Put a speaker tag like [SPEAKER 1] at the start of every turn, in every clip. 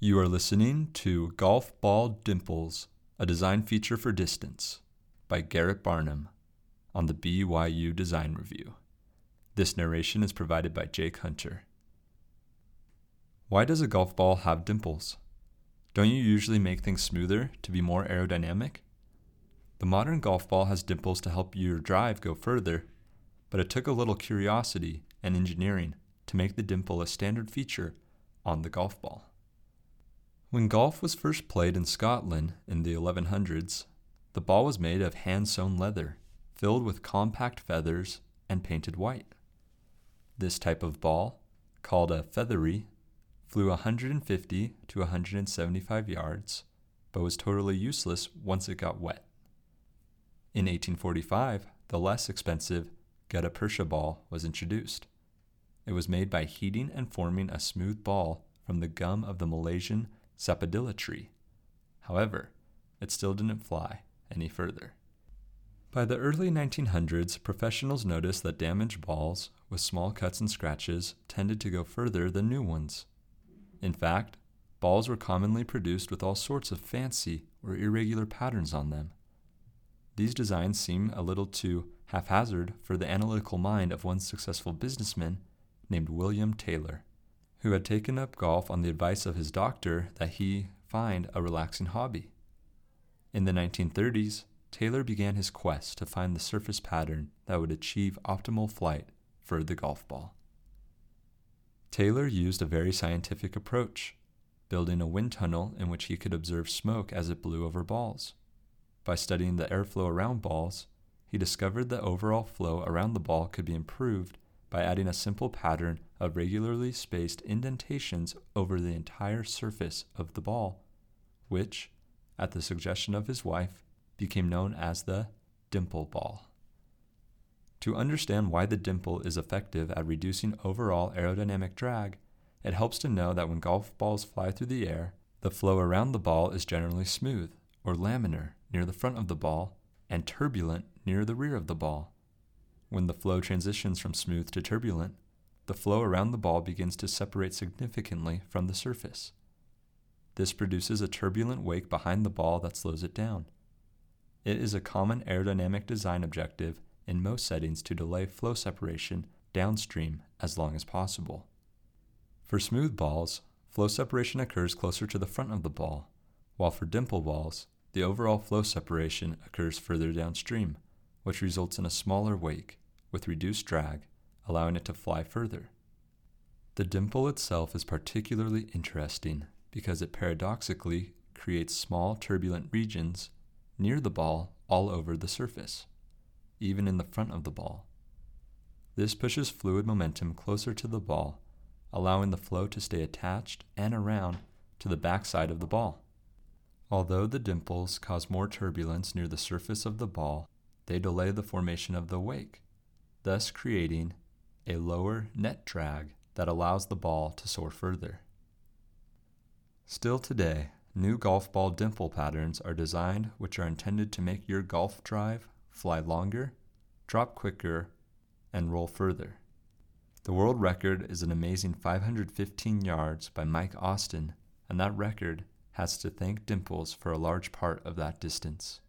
[SPEAKER 1] You are listening to Golf Ball Dimples, a design feature for distance by Garrett Barnum on the BYU Design Review. This narration is provided by Jake Hunter. Why does a golf ball have dimples? Don't you usually make things smoother to be more aerodynamic? The modern golf ball has dimples to help your drive go further, but it took a little curiosity and engineering to make the dimple a standard feature on the golf ball. When golf was first played in Scotland in the 1100s, the ball was made of hand sewn leather, filled with compact feathers and painted white. This type of ball, called a feathery, flew 150 to 175 yards, but was totally useless once it got wet. In 1845, the less expensive gutta percha ball was introduced. It was made by heating and forming a smooth ball from the gum of the Malaysian sapodilla tree. However, it still didn't fly any further. By the early 1900s, professionals noticed that damaged balls with small cuts and scratches tended to go further than new ones. In fact, balls were commonly produced with all sorts of fancy or irregular patterns on them. These designs seem a little too haphazard for the analytical mind of one successful businessman named William Taylor, who had taken up golf on the advice of his doctor that he find a relaxing hobby. In the 1930s, Taylor began his quest to find the surface pattern that would achieve optimal flight for the golf ball. Taylor used a very scientific approach, building a wind tunnel in which he could observe smoke as it blew over balls. By studying the airflow around balls, he discovered the overall flow around the ball could be improved by adding a simple pattern of regularly spaced indentations over the entire surface of the ball, which, at the suggestion of his wife, became known as the dimple ball. To understand why the dimple is effective at reducing overall aerodynamic drag, it helps to know that when golf balls fly through the air, the flow around the ball is generally smooth or laminar near the front of the ball and turbulent near the rear of the ball. When the flow transitions from smooth to turbulent, the flow around the ball begins to separate significantly from the surface. This produces a turbulent wake behind the ball that slows it down. It is a common aerodynamic design objective in most settings to delay flow separation downstream as long as possible. For smooth balls, flow separation occurs closer to the front of the ball, while for dimple balls, the overall flow separation occurs further downstream, which results in a smaller wake with reduced drag, allowing it to fly further. The dimple itself is particularly interesting because it paradoxically creates small turbulent regions near the ball all over the surface, even in the front of the ball. This pushes fluid momentum closer to the ball, allowing the flow to stay attached and around to the backside of the ball. Although the dimples cause more turbulence near the surface of the ball, they delay the formation of the wake, thus creating a lower net drag that allows the ball to soar further. Still today, New golf ball dimple patterns are designed which are intended to make your golf drive fly longer, drop quicker, and roll further. The world record is an amazing 515 yards by Mike Austin, and that record has to thank dimples for a large part of that distance.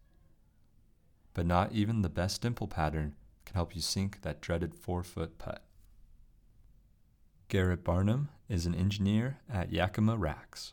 [SPEAKER 1] But not even the best dimple pattern can help you sink that dreaded four foot putt. Garrett Barnum is an engineer at Yakima Racks.